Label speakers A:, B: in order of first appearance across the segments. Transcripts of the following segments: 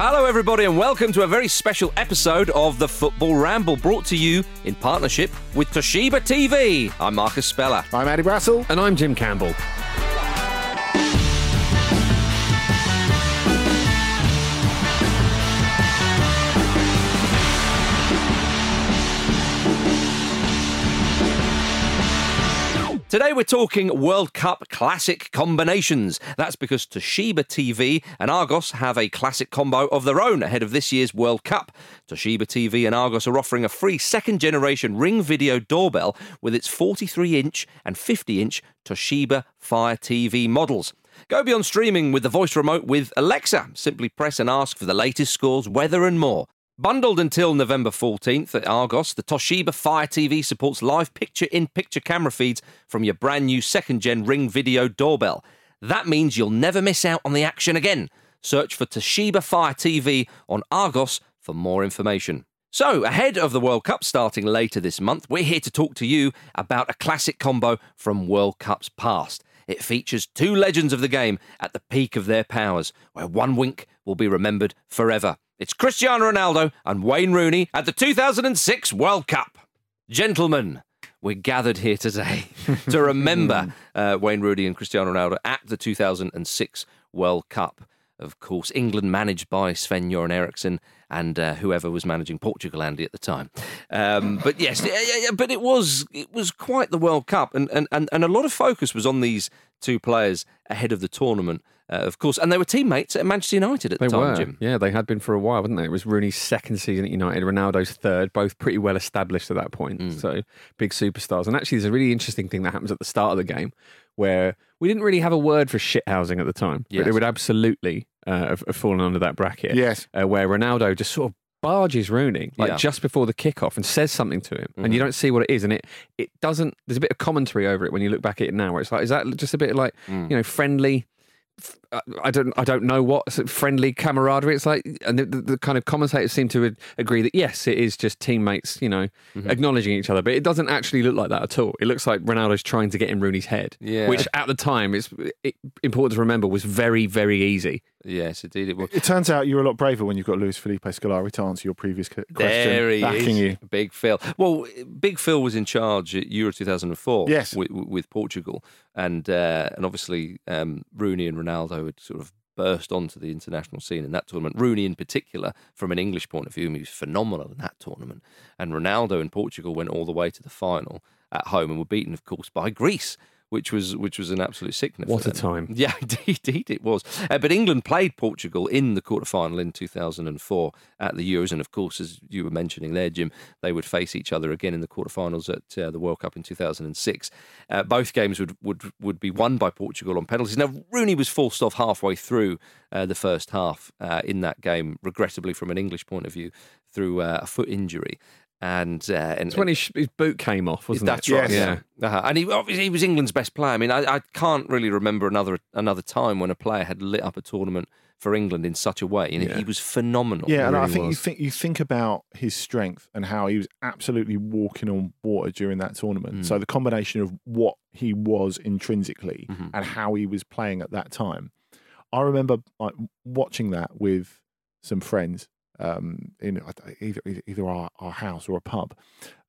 A: Hello, everybody, and welcome to a very special episode of the Football Ramble brought to you in partnership with Toshiba TV. I'm Marcus Speller.
B: I'm Andy Brassell.
C: And I'm Jim Campbell.
A: Today we're talking World Cup classic combinations. That's because Toshiba TV and Argos have a classic combo of their own ahead of this year's World Cup. Toshiba TV and Argos are offering a free second generation Ring Video doorbell with its 43 inch and 50 inch Toshiba Fire TV models. Go beyond streaming with the voice remote with Alexa. Simply press and ask for the latest scores, weather, and more. Bundled until November 14th at Argos, the Toshiba Fire TV supports live picture in picture camera feeds from your brand new second gen Ring Video doorbell. That means you'll never miss out on the action again. Search for Toshiba Fire TV on Argos for more information. So, ahead of the World Cup starting later this month, we're here to talk to you about a classic combo from World Cups past. It features two legends of the game at the peak of their powers, where one wink will be remembered forever. It's Cristiano Ronaldo and Wayne Rooney at the 2006 World Cup. Gentlemen, we're gathered here today to remember uh, Wayne Rooney and Cristiano Ronaldo at the 2006 World Cup. Of course, England managed by Sven Göran Eriksson and uh, whoever was managing Portugal, Andy, at the time. Um, but yes, yeah, yeah, yeah, but it was it was quite the World Cup, and, and, and, and a lot of focus was on these two players ahead of the tournament. Uh, of course, and they were teammates at Manchester United at the
C: They
A: time,
C: were.
A: Jim.
C: Yeah, they had been for a while, hadn't they? It was Rooney's second season at United, Ronaldo's third, both pretty well established at that point.
A: Mm.
C: So big superstars. And actually, there's a really interesting thing that happens at the start of the game where we didn't really have a word for shithousing at the time.
A: Yes.
C: But it would absolutely uh, have, have fallen under that bracket.
B: Yes.
C: Uh, where Ronaldo just sort of barges Rooney like
A: Yeah.
C: just before the kickoff and says something to him and
A: Mm-hmm.
C: you don't see what it is and it it doesn't there's a bit of commentary over it when you look back at it now where it's like is that just a bit like
A: Mm.
C: you know friendly f- I don't, I don't know what friendly camaraderie. It's like, and the, the, the kind of commentators seem to agree that yes, it is just teammates, you know,
A: Mm-hmm.
C: acknowledging each other. But it doesn't actually look like that at all. It looks like Ronaldo's trying to get in Rooney's head,
A: Yeah.
C: which at the time it's it, important to remember was very, very easy.
A: Yes, indeed it was.
B: It turns out you're a lot braver when you've got Luis Felipe Scolari to answer your previous question.
A: There he
B: backing
A: is,
B: you.
A: Big Phil. Well, Big Phil was in charge at Euro 2004
B: Yes.
A: with, with Portugal. And uh, and obviously, um, Rooney and Ronaldo had sort of burst onto the international scene in that tournament. Rooney, in particular, from an English point of view, he was phenomenal in that tournament. And Ronaldo and Portugal went all the way to the final at home and were beaten, of course, by Greece. Which was which was an absolute sickness.
C: What a time.
A: Yeah, indeed, indeed it was. Uh, but England played Portugal in the quarterfinal in 2004 at the Euros. And of course, as you were mentioning there, Jim, they would face each other again in the quarterfinals at uh, the World Cup in 2006. Uh, both games would, would, would be won by Portugal on penalties. Now, Rooney was forced off halfway through uh, the first half uh, in that game, regrettably from an English point of view, through uh, a foot injury. And, uh, and
C: It's when his, his boot came off, wasn't
A: that's
C: it?
A: right.
B: Yes.
A: Yeah, uh-huh. and he obviously he was England's best player. I mean, I, I can't really remember another another time when a player had lit up a tournament for England in such a way, and
C: Yeah.
A: he was phenomenal.
B: Yeah, and I
C: really
B: think you think you think about his strength and how he was absolutely walking on water during that tournament.
A: Mm.
B: So the combination of what he was intrinsically
A: Mhm.
B: and how he was playing at that time, I remember like watching that with some friends um, in either either our, our house or a pub,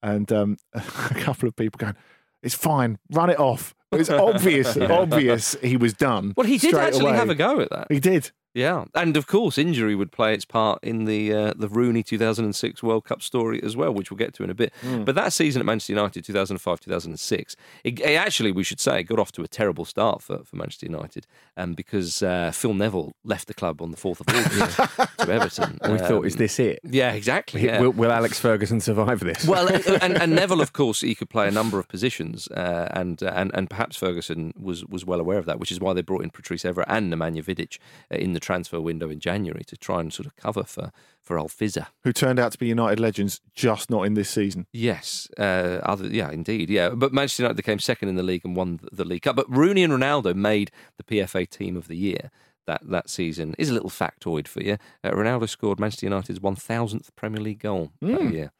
B: and um, a couple of people going, "It's fine, run it off." It was obvious, obvious he was done.
A: Well, he did
B: straight
A: actually
B: away.
A: have a go at that.
B: He did.
A: Yeah, and of course, injury would play its part in the uh, the Rooney 2006 World Cup story as well, which we'll get to in a bit. But that season at Manchester United, 2005 2006, it, it actually, we should say, got off to a terrible start for, for Manchester United, um, because uh, Phil Neville left the club on the 4th of August to Everton.
C: We thought,
A: Um,
C: is this it?
A: Yeah, exactly. yeah.
C: Will, will Alex Ferguson survive this?
A: Well, and, and, and Neville, of course, he could play a number of positions, uh, and uh, and and perhaps Ferguson was was well aware of that, which is why they brought in Patrice Evra and Nemanja Vidic uh, in the transfer window in January to try and sort of cover for for Alfiza.
B: Who turned out to be United legends, just not in this season.
A: Yes, uh, other yeah, indeed, yeah. But Manchester United came second in the league and won the, the League Cup. But Rooney and Ronaldo made the PFA Team of the Year. That, that season is a little factoid for you. Uh, Ronaldo scored Manchester United's 1000th Premier League goal that
B: Mm.
A: year.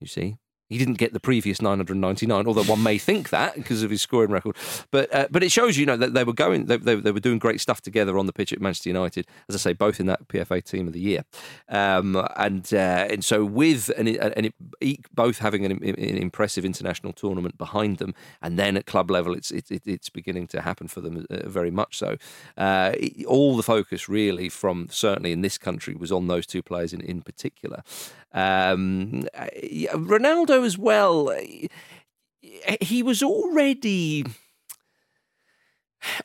A: You see, He didn't get the previous 999, although one may think that because of his scoring record. But uh, but it shows you know that they were going, they, they, they, were doing great stuff together on the pitch at Manchester United. As I say, both in that PFA Team of the Year, um, and uh, and so with and and it, both having an, an, impressive international tournament behind them, and then at club level, it's it, it's beginning to happen for them uh, very much so. Uh, all the focus really from certainly in this country was on those two players in in particular. Um, Ronaldo as well. He was already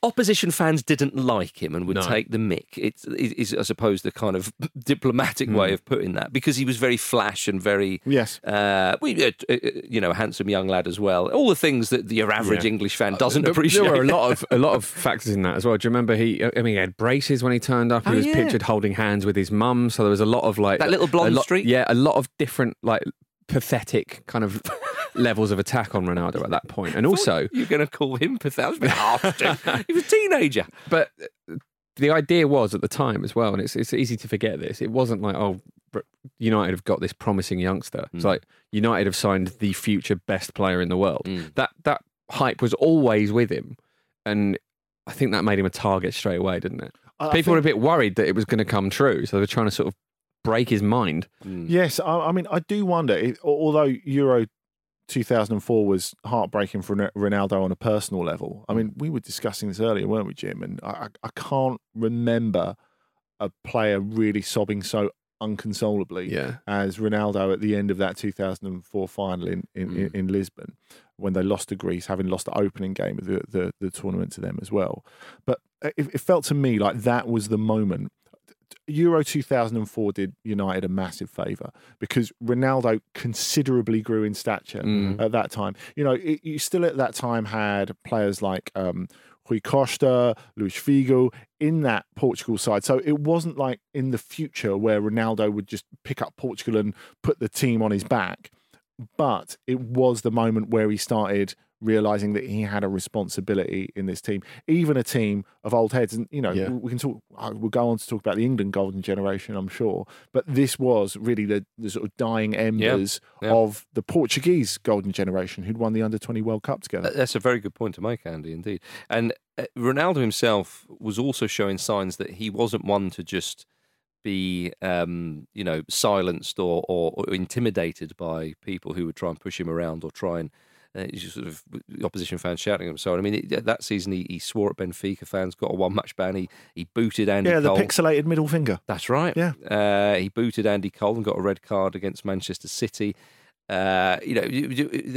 A: opposition fans didn't like him and would no. take the mick. It's, is, I suppose, the kind of diplomatic mm. way of putting that because he was very flash and very
B: yes,
A: uh, you know, a handsome young lad as well. All the things that your average yeah. English fan uh, doesn't uh, appreciate.
C: There were a lot of a lot of factors in that as well. Do you remember he? I mean, he had braces when he turned up. He oh, was yeah. pictured holding hands with his mum. So there was a lot of like
A: that little blonde streak.
C: Yeah, a lot of different like pathetic kind of levels of attack on Ronaldo at that point. And also,
A: you're going to call him pathetic? he was a teenager.
C: But the idea was at the time as well, and it's it's easy to forget this. It wasn't like oh, United have got this promising youngster. Mm. It's like United have signed the future best player in the world. Mm. That that hype was always with him, and I think that made him a target straight away, didn't it? I People think... were a bit worried that it was going to come true, so they were trying to sort of break his mind.
B: Mm. Yes, I, I, mean, I do wonder. It, although Euro 2004 was heartbreaking for Ronaldo on a personal level. I mean, we were discussing this earlier, weren't we, Jim? And I, I can't remember a player really sobbing so unconsolably
C: yeah.
B: as Ronaldo at the end of that 2004 final in, in, mm. in, in, Lisbon when they lost to Greece, having lost the opening game of the, the, the tournament to them as well. But it, it felt to me like that was the moment Euro 2004 did United a massive favour because Ronaldo considerably grew in stature mm. at that time. You know, it, you still at that time had players like um, Rui Costa, Luis Figo in that Portugal side. So it wasn't like in the future where Ronaldo would just pick up Portugal and put the team on his back. But it was the moment where he started realizing that he had a responsibility in this team, even a team of old heads. And you know, yeah. we can talk. We'll go on to talk about the England golden generation, I'm sure. But this was really the, the sort of dying embers yeah. Yeah. of the Portuguese golden generation who'd won the under 20 World Cup together.
A: That's a very good point to make, Andy. Indeed, and uh, Ronaldo himself was also showing signs that he wasn't one to just be um, you know silenced or, or, or, intimidated by people who would try and push him around or try and uh, sort of the opposition fans shouting him. So I mean, it, that season he, he swore at Benfica fans, got a one match ban. He he booted Andy.
B: Yeah, the
A: Cole.
B: pixelated middle finger.
A: That's right.
B: Yeah,
A: uh, he booted Andy Cole and got a red card against Manchester City. Uh, you know,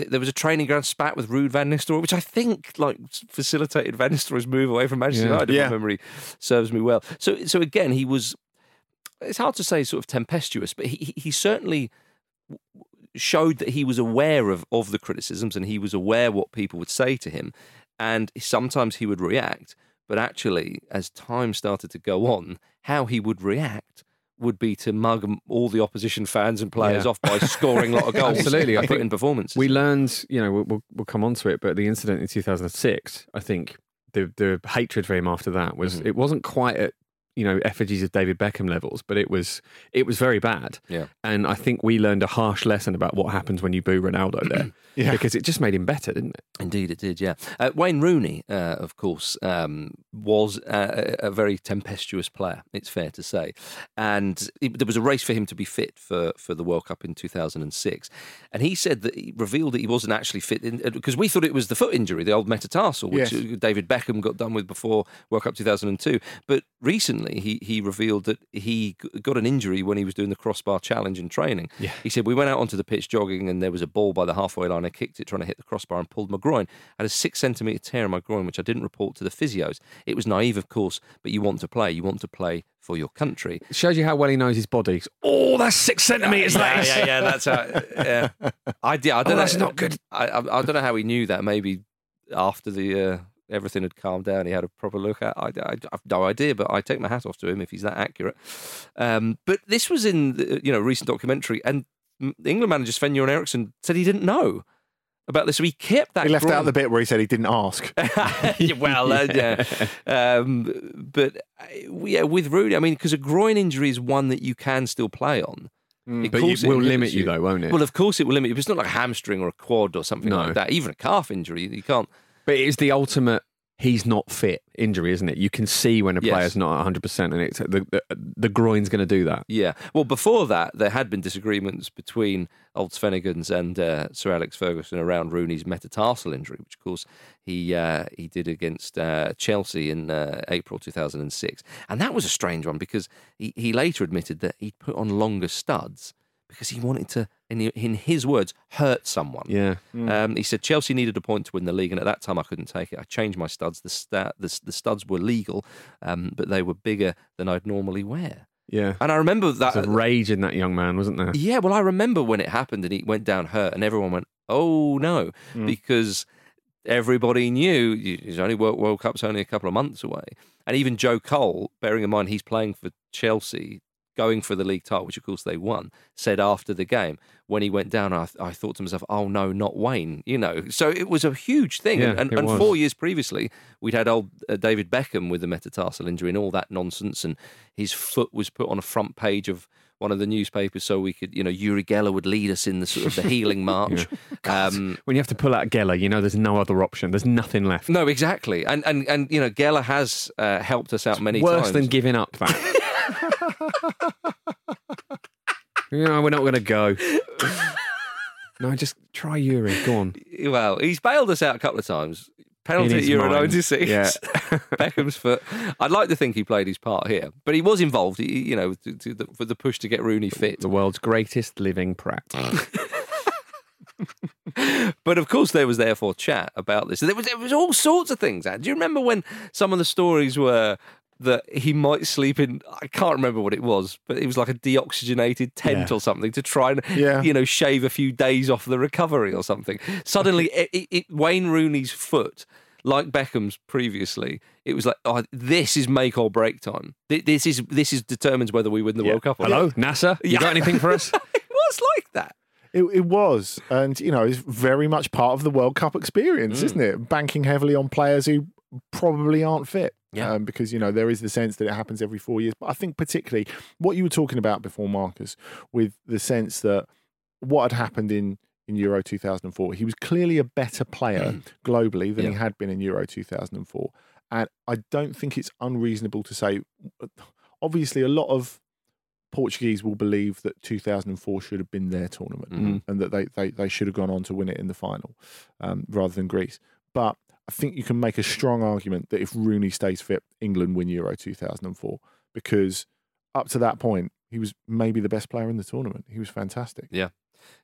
A: there was a training ground spat with Ruud Van Nistelrooy, which I think like facilitated Van Nistelrooy's move away from Manchester yeah. United. Yeah. If memory serves me well. So, so again, he was. It's hard to say sort of tempestuous, but he he certainly showed that he was aware of, of the criticisms and he was aware what people would say to him. And sometimes he would react, but actually, as time started to go on, how he would react would be to mug all the opposition fans and players yeah. off by scoring a lot of goals.
C: Absolutely,
A: I think in performances.
C: We learned, you know, we'll, we'll come on to it, but the incident in 2006, I think the the hatred for him after that was mm-hmm. it wasn't quite at you know effigies of David Beckham levels, but it was it was very bad.
A: Yeah,
C: and I think we learned a harsh lesson about what happens when you boo Ronaldo there. yeah, because it just made him better, didn't it?
A: Indeed, it did. Yeah, uh, Wayne Rooney, uh, of course, um, was uh, a very tempestuous player. It's fair to say, and it, there was a race for him to be fit for for the World Cup in 2006, and he said that he revealed that he wasn't actually fit because uh, we thought it was the foot injury, the old metatarsal, which yes. David Beckham got done with before World Cup 2002, but recently he he revealed that he got an injury when he was doing the crossbar challenge in training.
C: Yeah.
A: He said we went out onto the pitch jogging and there was a ball by the halfway line. I kicked it trying to hit the crossbar and pulled my groin. I had a six centimeter tear in my groin, which I didn't report to the physios. It was naive, of course, but you want to play. You want to play for your country.
C: It shows you how well he knows his body. Oh, that's six centimeters.
A: Yeah, yeah, yeah, That's how. Yeah, I, yeah, I don't
C: oh,
A: know.
C: That's not good.
A: I, I, I, don't know how he knew that. Maybe after the. Uh, everything had calmed down. He had a proper look at. I, I, I've no idea, but I take my hat off to him if he's that accurate. Um, but this was in the, you know recent documentary, and England manager Sven Göran Eriksson said he didn't know about this. So he kept that.
B: He left out the bit where he said he didn't ask.
A: well, uh, yeah. Um, but uh, yeah, with Rooney, I mean, because a groin injury is one that you can still play on. Of
C: But it will limit you, though, won't it?
A: Well, of course it will limit you. But it's not like a hamstring or a quad or something
C: No.
A: like that. Even a calf injury, you can't.
C: But it is the ultimate he's not fit injury, isn't it? You can see when a
A: Yes.
C: player's not 100% and it's the, the, the groin's going to do that.
A: Yeah. Well, before that, there had been disagreements between old Svenigans and uh, Sir Alex Ferguson around Rooney's metatarsal injury, which, of course, he uh, he did against uh, Chelsea in uh, April 2006. And that was a strange one because he, he later admitted that he'd put on longer studs because he wanted to, in, in his words, hurt someone.
C: Yeah.
A: Um, he said Chelsea needed a point to win the league, and at that time I couldn't take it. I changed my studs. The, sta- the, the studs were legal, um, but they were bigger than I'd normally wear.
C: Yeah.
A: And I remember that.
C: There's a rage in that young man, wasn't there?
A: Yeah, well, I remember when it happened and he went down hurt, and everyone went, "Oh no," because everybody knew he's only World, World Cup's only a couple of months away, and even Joe Cole, bearing in mind he's playing for Chelsea, going for the league title, which of course they won, said after the game when he went down, I, I thought to myself, "Oh no, not Wayne," you know. So it was a huge thing,
C: Yeah,
A: and, and four years previously, we'd had old uh, David Beckham with the metatarsal injury and all that nonsense, and his foot was put on a front page of one of the newspapers so we could, you know, Uri Geller would lead us in the sort of the healing march. um,
C: When you have to pull out Geller, you know there's no other option. There's nothing left.
A: no, exactly, and and and you know, Geller has uh, helped us out many
C: Worse
A: times.
C: than giving up that. you know, we're not going to go. No, just try Uri. Go on.
A: well, he's bailed us out a couple of times. Penalty at Euro
C: mind.
A: '96.
C: Yeah.
A: Beckham's foot. I'd like to think he played his part here, but he was involved. He, you know, to, to the, for the push to get Rooney fit.
C: The world's greatest living prat.
A: But of course, there was therefore chat about this. There was there was all sorts of things. Do you remember when some of the stories were that he might sleep in? I can't remember what it was, but it was like a deoxygenated tent
C: Yeah.
A: or something to try and
B: Yeah.
A: you know shave a few days off the recovery or something. Suddenly, it, it, it, Wayne Rooney's foot. Like Beckham's previously, it was like, oh, this is make or break time. This is this is determines whether we win the World Cup. Or
C: Hello. NASA. You got anything for us?
A: it was like that.
B: It, it was, and you know, it's very much part of the World Cup experience, mm. isn't it? Banking heavily on players who probably aren't fit.
A: Yeah.
B: Um, because you know there is the sense that it happens every four years. But I think particularly what you were talking about before, Marcus, with the sense that what had happened in in Euro 2004, he was clearly a better player globally than he had been in Euro 2004, and I don't think it's unreasonable to say. Obviously, a lot of Portuguese will believe that 2004 should have been their tournament
A: Mhm.
B: and that they, they, they should have gone on to win it in the final um, rather than Greece. But I think you can make a strong argument that if Rooney stays fit, England win Euro 2004 because up to that point, he was maybe the best player in the tournament. He was fantastic.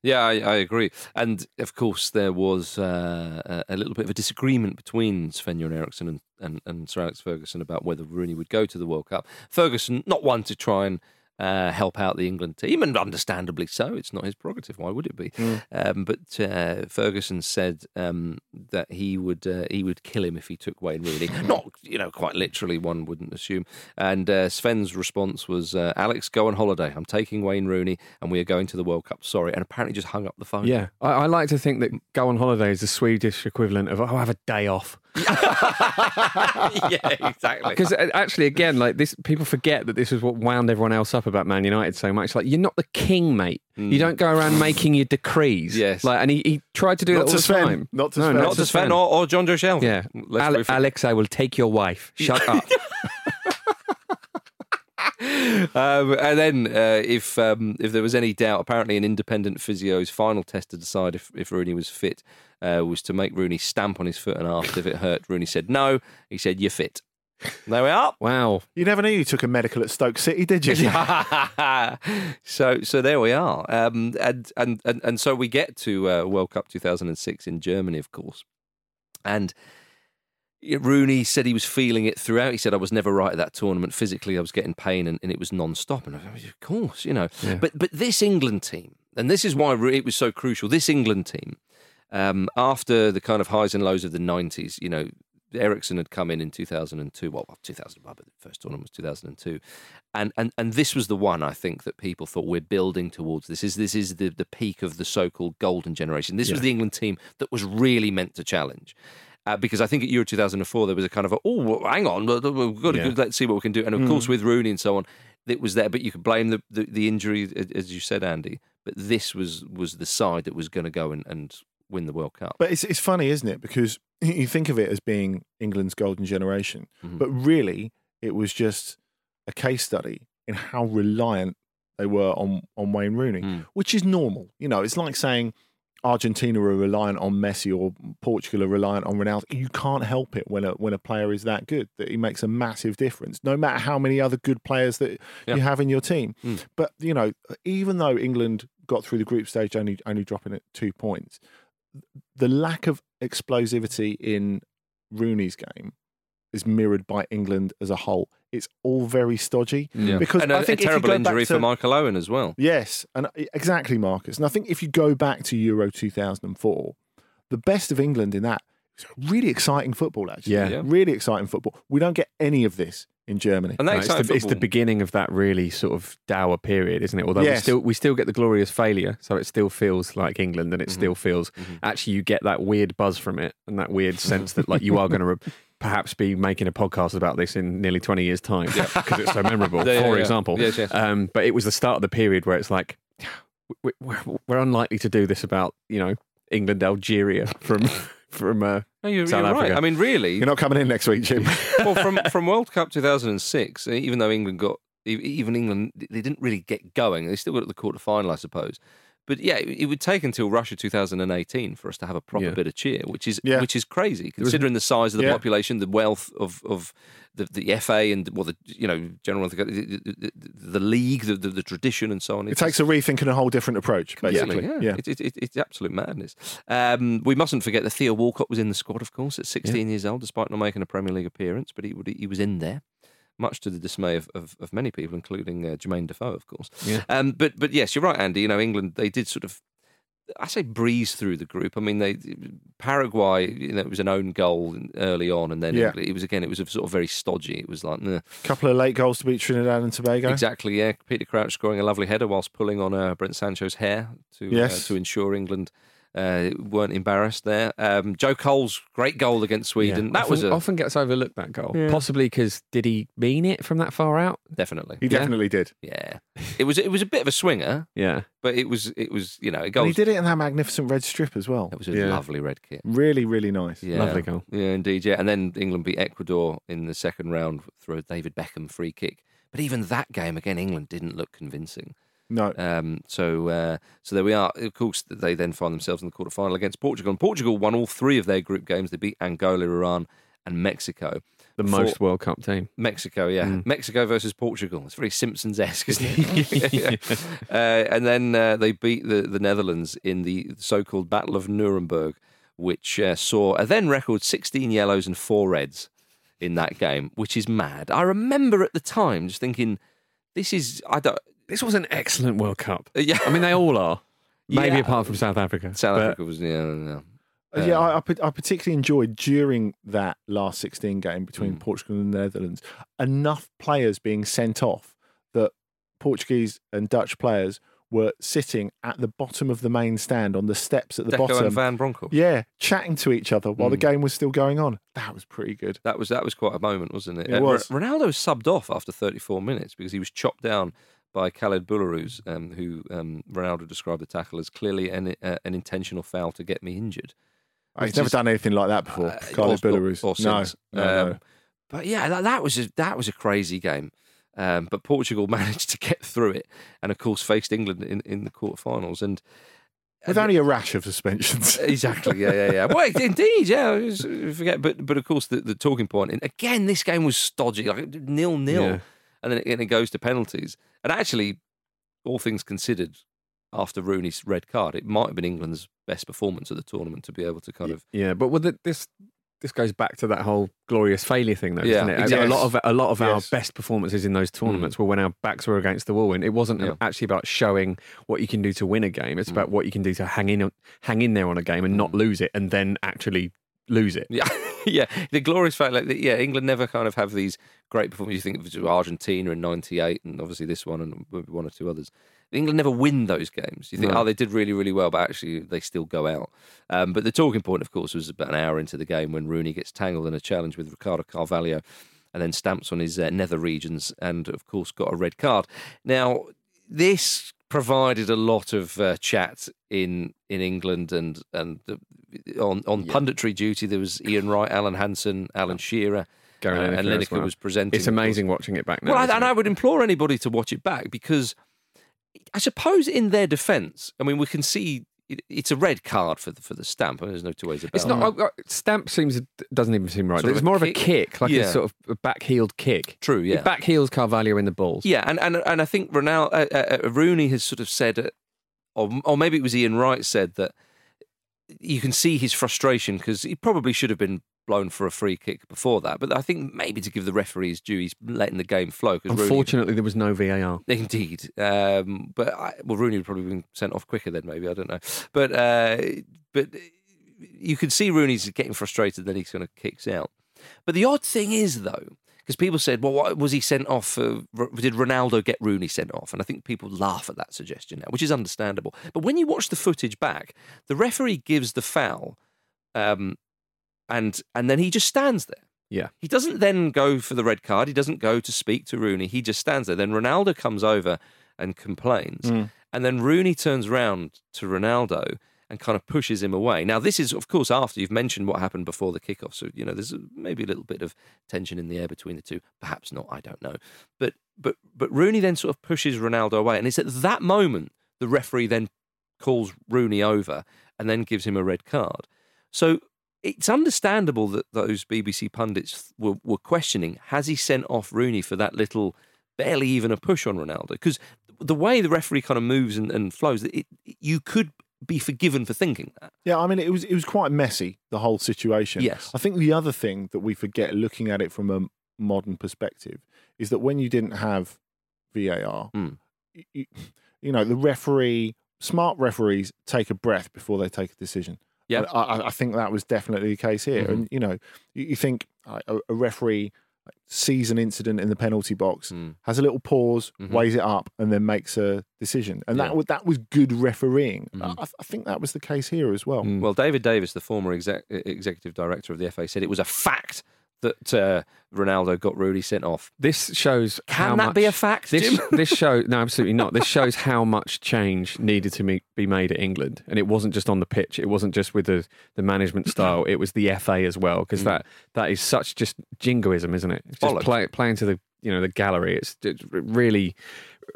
A: Yeah, I, I agree. And of course, there was uh, a little bit of a disagreement between Sven Göran Eriksson and, and, and Sir Alex Ferguson about whether Rooney would go to the World Cup. Ferguson, not one to try and uh, help out the England team, and understandably so. It's not his prerogative. Why would it be? Um, but uh, Ferguson said um, that he would uh, he would kill him if he took Wayne Rooney. not you know quite literally, one wouldn't assume. And uh, Sven's response was, uh, "Alex, go on holiday. I'm taking Wayne Rooney, and we are going to the World Cup. Sorry." And apparently, just hung up the phone.
C: Yeah, I, I like to think that go on holiday is the Swedish equivalent of oh, have a day off.
A: yeah, exactly.
C: Because uh, actually, again, like this, people forget that this is what wound everyone else up about Man United so much. Like you're not the king, mate. You mm. don't go around making your decrees.
A: Yes.
C: like and he, he tried to do
B: Not
C: that all
B: to
C: the
B: Sven.
C: time.
B: Not to
C: No,
B: Sven.
C: not
A: not to Sven or, or John Joe Shelby.
C: Yeah, Ale- Alex, I will take your wife. Shut up.
A: Um, and then, uh, if um, if there was any doubt, apparently an independent physio's final test to decide if, if Rooney was fit uh, was to make Rooney stamp on his foot and ask if it hurt. Rooney said no. He said, "You're fit." There we are.
C: wow.
B: You never knew you took a medical at Stoke City, did you?
A: so so there we are. Um, and, and and and so we get to uh, World Cup 2006 in Germany, of course, and. Rooney said he was feeling it throughout. He said, I was never right at that tournament. Physically, I was getting pain and, and it was non stop. And I was, of course, you know.
C: Yeah.
A: But but this England team, and this is why it was so crucial, this England team, um, after the kind of highs and lows of the 90s, you know, Eriksson had come in in 2002. Well, 2001, but the first tournament was 2002. And, and and this was the one I think that people thought we're building towards. This is this is the, the peak of the so-called golden generation. This was the England team that was really meant to challenge. Uh, because I think at Euro 2004 there was a kind of a, oh well, hang on we've got to
C: Yeah.
A: let's see what we can do and of course with Rooney and so on it was there. But you could blame the, the, the injury, as you said, Andy. But this was was the side that was going to go and, and win the World Cup.
B: But it's it's funny, isn't it? Because you think of it as being England's golden generation,
A: Mhm.
B: but really it was just a case study in how reliant they were on on Wayne Rooney,
A: Mm.
B: which is normal. You know, it's like saying Argentina are reliant on Messi or Portugal are reliant on Ronaldo. You can't help it when a when a player is that good that he makes a massive difference, no matter how many other good players that
A: Yeah.
B: you have in your team.
A: Mm.
B: But you know, even though England got through the group stage only only dropping at two points, the lack of explosivity in Rooney's game is mirrored by England as a whole. It's all very stodgy
A: Yeah.
B: because
A: and a
B: I think
A: a
B: if you
A: terrible
B: go back
A: injury
B: to-
A: for Michael Owen as well.
B: Yes, and uh, exactly, Marcus. And I think if you go back to Euro 2004, the best of England in that was really exciting football, actually.
C: Yeah.
A: Yeah.
B: Really exciting football. We don't get any of this in Germany.
A: And that
C: No, it's,
A: exciting
C: the, it's the beginning of that really sort of dour period, isn't it? Although we still we still get the glorious failure, so it still feels like England, and it
A: Mhm.
C: still feels
A: Mhm.
C: actually you get that weird buzz from it, and that weird sense that like you are going to re- perhaps be making a podcast about this in nearly twenty years' time because it's so memorable.
A: Yeah,
C: for example,
A: Yes, yes.
C: Um, but it was the start of the period where it's like we, we're, we're unlikely to do this about you know England Algeria from from uh,
A: No, you're,
C: South
A: you're right.
C: Africa.
A: I mean, really,
B: You're not coming in next week, Jim.
A: well, from from World Cup 2006, e- even though England got even England, they didn't really get going. They still got to the quarter final, I suppose. But yeah, it it would take until Russia 2018 for us to have a proper
C: Yeah.
A: bit of cheer, which is
B: Yeah.
A: which is crazy considering the size of the
B: Yeah.
A: population, the wealth of of the, the FA and well, the you know general the, the, the league, the, the the tradition, and so on.
B: it takes a rethink and a whole different approach, basically.
A: Yeah,
B: Yeah.
A: It, it, it, it's absolute madness. Um, we mustn't forget that Theo Walcott was in the squad, of course, at 16 years old, despite not making a Premier League appearance, but he, would- he was in there. Much to the dismay of, of, of many people, including uh, Jermaine Defoe, of course.
C: Yeah.
A: Um, but but yes, you're right, Andy. You know, England they did sort of, I say breeze through the group. I mean, they Paraguay. You know, it was an own goal early on, and then
B: Yeah.
A: It was again. It was a sort of very stodgy. It was like, a
B: couple of late goals to beat Trinidad and Tobago.
A: Exactly, yeah. Peter Crouch scoring a lovely header whilst pulling on uh, Brent Sancho's hair to
B: Yes.
A: uh, to ensure England uh, weren't embarrassed there. Um, Joe Cole's great goal against Sweden.
C: Yeah.
A: That was
C: often,
A: a
C: often gets overlooked that goal,
A: Yeah.
C: possibly because did he mean it from that far out?
A: definitely,
B: He
C: Yeah.
B: definitely did.
A: yeah. It was it was a bit of a swinger,
C: Yeah,
A: but it was it was you know it
B: And
A: goes.
B: he did it in that magnificent red strip as well.
A: It was a
C: Yeah.
A: lovely red kit.
B: Really, really nice.
A: Yeah.
C: Lovely goal.
A: Yeah, indeed. Yeah, and then England beat Ecuador in the second round through a David Beckham free kick. But even that game again, England didn't look convincing.
B: No.
A: Um, so, uh, so there we are. Of course, they then find themselves in the quarter final against Portugal. And Portugal won all three of their group games. They beat Angola, Iran, and Mexico.
C: the most World Cup team.
A: Mexico, yeah,
C: Mm.
A: Mexico versus Portugal. It's very Simpsons esque, isn't it? Uh, and then uh, they beat the, the Netherlands in the so-called Battle of Nuremberg, which uh, saw a then record 16 yellows and four reds in that game, which is mad. I remember at the time just thinking, this is I don't.
C: This was an excellent World Cup.
A: Yeah,
C: I mean, they all are. Maybe
A: Yeah.
C: apart from South Africa.
A: South
C: But
A: Africa was yeah. yeah.
B: Uh, yeah, I, I, pa- I particularly enjoyed during that last 16 game between
A: Mm.
B: Portugal and the Netherlands, enough players being sent off that Portuguese and Dutch players were sitting at the bottom of the main stand on the steps at the
A: Deco
B: bottom.
A: and Van Bronckhorst.
B: yeah, chatting to each other while the
A: Mm.
B: game was still going on. That was pretty good.
A: That was that was quite a moment, wasn't it?
B: It
A: Uh,
B: was.
A: Ro- Ronaldo subbed off after 34 minutes because he was chopped down by Khalid Boulahrouz, um, who um, Ronaldo described the tackle as clearly an, uh, an intentional foul to get me injured.
B: He's never
A: is-
B: done anything like that before.
A: Uh, or-
B: Belarus.
A: or
B: no, no,
A: Um,
B: no.
A: But yeah, that, that was a, that was a crazy game. Um, but Portugal managed to get through it, and of course faced England in, in the quarterfinals. And
B: With only a rash of suspensions.
A: exactly, yeah, yeah, yeah. Well, indeed, yeah. I was- I forget, but but of course the, the talking point. And again, this game was stodgy, like nil nil,
C: Yeah.
A: And then it, and it goes to penalties. And actually, all things considered, after Rooney's red card, it might have been England's best performance of the tournament to be able to kind of
C: Yeah, but with this this goes back to that whole glorious failure thing, though,
A: Yeah,
C: doesn't it?
A: exactly.
C: A lot of a lot of our best performances in those tournaments were when our backs were against the wall, and it wasn't
A: Yeah.
C: actually about showing what you can do to win a game. It's
A: Mm.
C: about what you can do to hang in hang in there on a game and not
A: Mm.
C: lose it, and then actually lose it.
A: Yeah, yeah. The glorious fact, like, yeah, England never kind of have these great performances. You think of Argentina in '98, and obviously this one, and maybe one or two others. England never win those games. You think,
C: No.
A: oh, they did really, really well, but actually they still go out. Um, but the talking point, of course, was about an hour into the game when Rooney gets tangled in a challenge with Ricardo Carvalho and then stamps on his uh, nether regions, and of course got a red card. Now this provided a lot of uh, chat in in England and and the, on on punditry duty. There was Ian Wright, Alan Hansen, Alan Shearer.
C: Gary
A: uh,
C: Lineker
A: and Lineker
C: well.
A: was presenting.
C: It's amazing watching it back now.
A: Well, I, and
C: it?
A: I would implore anybody to watch it back because I suppose in their defence, I mean, we can see it's a red card for the, for the stamp. I mean, there's no two ways about it.
C: It's
A: it.
C: not. I- I- Stamp seems doesn't even seem right.
A: Sort
C: it's more of a
A: kick.
C: like
A: Yeah.
C: a sort of a back-heeled kick.
A: True, yeah.
C: back heels Carvalho in the balls.
A: Yeah, and, and and I think Ronaldo, uh, uh, uh, Rooney has sort of said, uh, or or maybe it was Ian Wright said that you can see his frustration because he probably should have been blown for a free kick before that. But I think maybe to give the referees due, he's letting the game flow. 'cause Rooney-
C: Unfortunately, there was no VAR.
A: Indeed, um, but I, well, Rooney would probably been sent off quicker then. Maybe I don't know, but uh, but you could see Rooney's getting frustrated. Then he kind of kicks out. But the odd thing is though, because people said, "Well, what, was he sent off? Uh, R- did Ronaldo get Rooney sent off?" And I think people laugh at that suggestion now, which is understandable. But when you watch the footage back, the referee gives the foul, um, and and then he just stands there.
C: Yeah.
A: He doesn't then go for the red card. He doesn't go to speak to Rooney. He just stands there. Then Ronaldo comes over and complains. Mm. And then Rooney turns round to Ronaldo and kind of pushes him away. Now, this is, of course, after you've mentioned what happened before the kickoff. So, you know, there's maybe a little bit of tension in the air between the two. Perhaps not. I don't know. But, but, but Rooney then sort of pushes Ronaldo away. And it's at that moment the referee then calls Rooney over and then gives him a red card. So it's understandable that those BBC pundits were, were questioning has he sent off Rooney for that little, barely even a push on Ronaldo? Because the way the referee kind of moves and, and flows, it, you could be forgiven for thinking that.
B: Yeah, I mean, it was it was quite messy the whole situation.
A: Yes.
B: I think the other thing that we forget, looking at it from a modern perspective, is that when you didn't have VAR,
A: Mm.
B: you, you know, the referee, smart referees take a breath before they take a decision.
A: Yeah.
B: I, I- I think that was definitely the case here.
A: Mhm.
B: And you know, you, you think uh, a, a referee sees an incident in the penalty box,
A: Mm.
B: has a little pause,
A: Mhm.
B: weighs it up, and then makes a decision. And
A: Yeah.
B: that was that was good refereeing.
A: Mhm.
B: I, I think that was the case here as well.
C: Mm.
A: Well, David Davis, the former exec- executive director of the FA, said it was a fact that uh, Ronaldo got Rooney sent off.
C: This shows
A: Can
C: how
A: that
C: much,
A: be a fact,
C: This this show no, absolutely not. This shows how much change needed to me, be made at England, and it wasn't just on the pitch. It wasn't just with the, the management style. It was the FA as well, because that that is such just jingoism, isn't it? It's just
A: Mm.
C: Play, playing to the you know the gallery. It's, really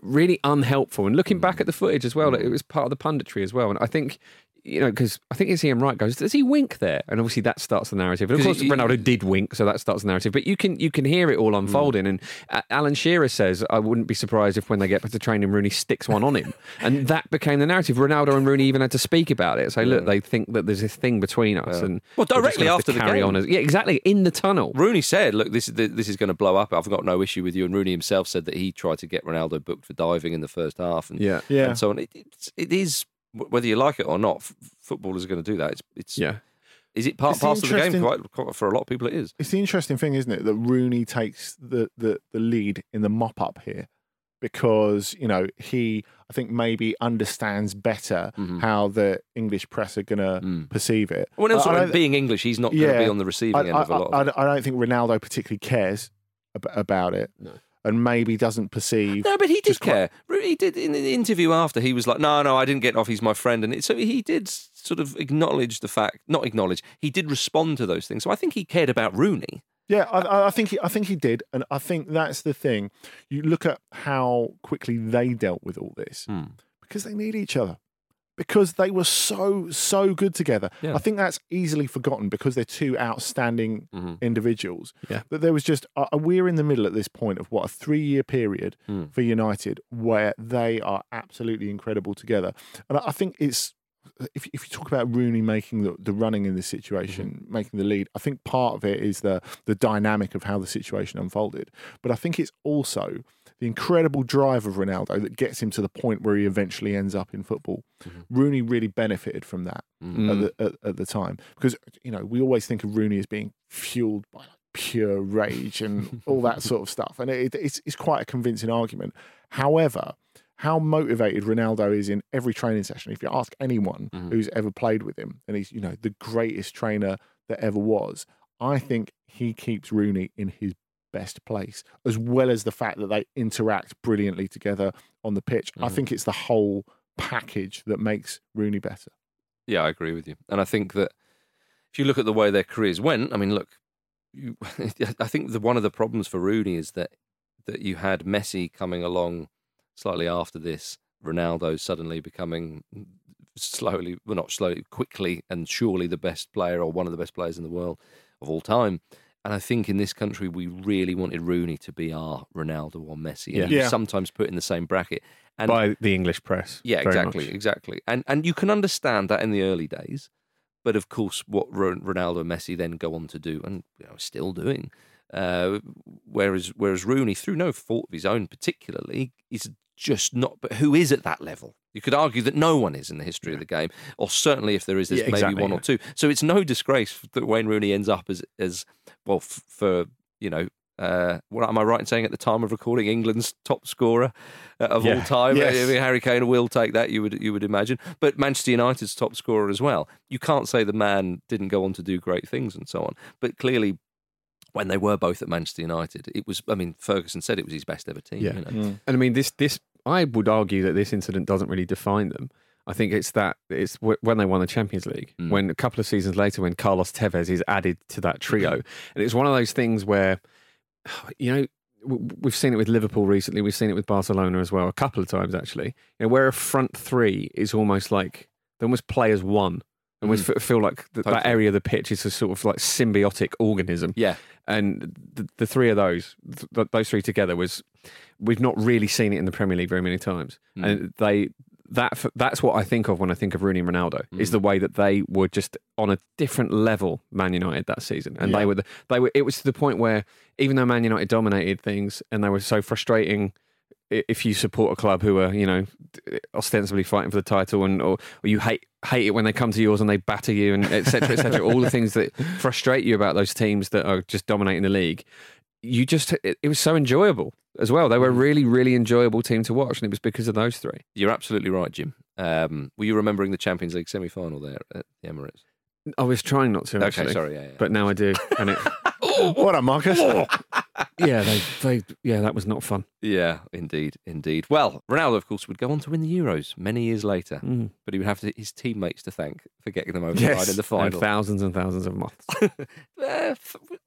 C: really unhelpful. And looking
A: Mm.
C: back at the footage as well, it was part of the punditry as well. And I think. You know, because I think it's Ian Wright goes, does he wink there? And obviously that starts the narrative. And of course,
A: he-
C: Ronaldo did wink, so that starts the narrative. But you can you can hear it all unfolding. And uh, Alan Shearer says, I wouldn't be surprised if when they get back to training, Rooney sticks one on him. and that became the narrative. Ronaldo and Rooney even had to speak about it. Say, look, they think that there's this thing between us. And
A: Well, directly after the
C: carry
A: game.
C: on. As, yeah, exactly. In the tunnel.
A: Rooney said, "Look, this is this is going to blow up. I've got no issue with you." And Rooney himself said that he tried to get Ronaldo booked for diving in the first half, and
C: Yeah.
B: Yeah.
A: and so on. It, it's, it is whether you like it or not. f- Footballers are going to do that. It's, it's
C: Yeah.
A: Is it part
B: It's
A: parcel of the game? Quite, quite, for a lot of people, it is.
B: It's the interesting thing, isn't it, that Rooney takes the, the, the lead in the mop up here because, you know, he, I think, maybe understands better
A: Mhm.
B: how the English press are going to
A: Mm.
B: perceive it.
A: Well, also,
B: I- I
A: being English, he's not going to be on the receiving
B: I,
A: end of a lot.
B: I, I don't think Ronaldo particularly cares ab- about it
C: No.
B: And maybe doesn't perceive.
A: No, but he did
B: just quite-
A: care. Rooney did in the interview after. He was like, "No, no, I didn't get off. He's my friend." And it, so he did sort of acknowledge the fact, not acknowledge. He did respond to those things. So I think he cared about Rooney.
B: Yeah, I- I, think he, I think he did, and I think that's the thing. You look at how quickly they dealt with all this
A: Hmm.
B: because they need each other. Because they were so so good together.
A: Yeah.
B: I think that's easily forgotten because they're two outstanding
A: Mhm.
B: individuals.
C: Yeah.
B: That there was just uh, we're in the middle at this point of what a three year period
A: Hmm.
B: for United where they are absolutely incredible together, and I I think it's if if you talk about Rooney making the, the running in this situation,
A: Mm-hmm.
B: making the lead, I think part of it is the the dynamic of how the situation unfolded. But I think it's also the incredible drive of Ronaldo that gets him to the point where he eventually ends up in football.
A: Mhm.
B: Rooney really benefited from that
C: Mm.
B: at, the, at, at the time because you know we always think of Rooney as being fueled by like pure rage and all that sort of stuff, and it, it's it's quite a convincing argument. However, how motivated Ronaldo is in every training session. If you ask anyone
A: Mhm.
B: who's ever played with him, and he's you know the greatest trainer that ever was, I think he keeps Rooney in his best place, as well as the fact that they interact brilliantly together on the pitch. I
A: Mhm.
B: think it's the whole package that makes Rooney better.
A: Yeah, I agree with you. And I think that if you look at the way their careers went, I mean, look, you, I think the, one of the problems for Rooney is that that you had Messi coming along slightly after this, Ronaldo suddenly becoming slowly, well, not slowly, quickly and surely the best player or one of the best players in the world of all time. And I think in this country, we really wanted Rooney to be our Ronaldo or Messi. And
C: Yeah.
B: Yeah.
A: sometimes put in the same bracket. And
C: by the English press.
A: yeah, exactly,
C: much.
A: exactly. And and you can understand that in the early days, but of course, what Ronaldo and Messi then go on to do, and you know, still doing. Uh, whereas whereas Rooney, through no fault of his own, particularly, is just not. But who is at that level? You could argue that no one is in the history of the game, or certainly if there is, there's
C: Yeah,
A: maybe
C: exactly,
A: one or two. So it's no disgrace that Wayne Rooney ends up as as well f- for you know. Uh, what am I right in saying at the time of recording England's top scorer uh, of all time?
B: Yes.
A: I mean, Harry Kane will take that. You would you would imagine, but Manchester United's top scorer as well. You can't say the man didn't go on to do great things and so on. But clearly, when they were both at Manchester United, it was. I mean, Ferguson said it was his best ever team.
C: Yeah.
A: you know?
B: Mm.
C: And I mean, this this I would argue that this incident doesn't really define them. I think it's that it's w- when they won the Champions League,
A: Mm.
C: when a couple of seasons later, when Carlos Tevez is added to that trio, and it's one of those things where, you know, we've seen it with Liverpool recently, we've seen it with Barcelona as well, a couple of times actually, you know, where a front three is almost like they almost play as one. And almost f- feel like th- that area of the pitch is a sort of like symbiotic organism
A: Yeah,
C: and the, the three of those, th- those three together, was we've not really seen it in the Premier League very many times,
A: Mm.
C: and they that that's what I think of when I think of Rooney and Ronaldo is
A: Mm.
C: the way that they were just on a different level, Man United that season, and
B: Yeah.
C: they were the, they were it was to the point where even though Man United dominated things and they were so frustrating. If you support a club who are, you know, ostensibly fighting for the title, and or, or you hate hate it when they come to yours and they batter you, and etc. etc. all the things that frustrate you about those teams that are just dominating the league. You just it, it was so enjoyable as well. They were a really really enjoyable team to watch, and it was because of those three.
A: you're absolutely right, Jim. Um, were you remembering the Champions League semi-final there at the Emirates?
C: I was trying not to, actually,
A: Okay, sorry, yeah, yeah.
C: but now I do, and it
B: What a Marcus?
C: Yeah they they yeah that was not fun.
A: yeah, indeed, indeed. Well, Ronaldo, of course, would go on to win the Euros many years later,
C: Mm.
A: but he would have to, his teammates to thank for getting them over the line in the
C: And
A: final.
C: thousands and thousands of moths.
A: Uh,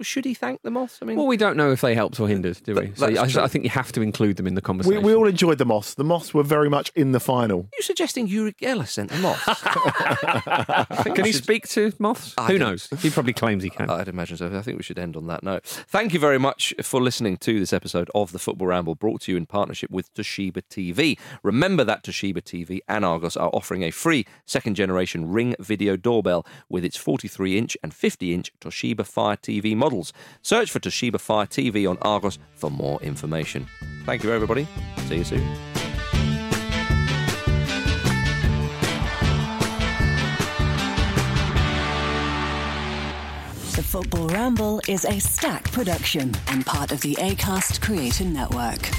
A: f- should he thank the Moss? I mean,
C: well, we don't know if they helped or hindered, do we? So I. I think you have to include them in the
B: we,
C: conversation.
B: we all enjoyed the Moss. The Moss were very much in the final.
A: you suggesting Uri Geller sent the Moss?
C: Can he speak to moths?
A: I
C: Who
A: don't-
C: knows? He probably claims he can.
A: I'd imagine so. I think we should end on that note. Thank you very much for listening to this episode of the Football Ramble, brought to you in partnership with Toshiba TV. Remember that Toshiba TV and Argos are offering a free second generation Ring video doorbell with its 43 inch and 50 inch Toshiba Fire TV models. Search for Toshiba Fire TV on Argos for more information. Thank you, everybody. See you soon.
D: The Football Ramble is a Stak production and part of the ACAST Creator Network.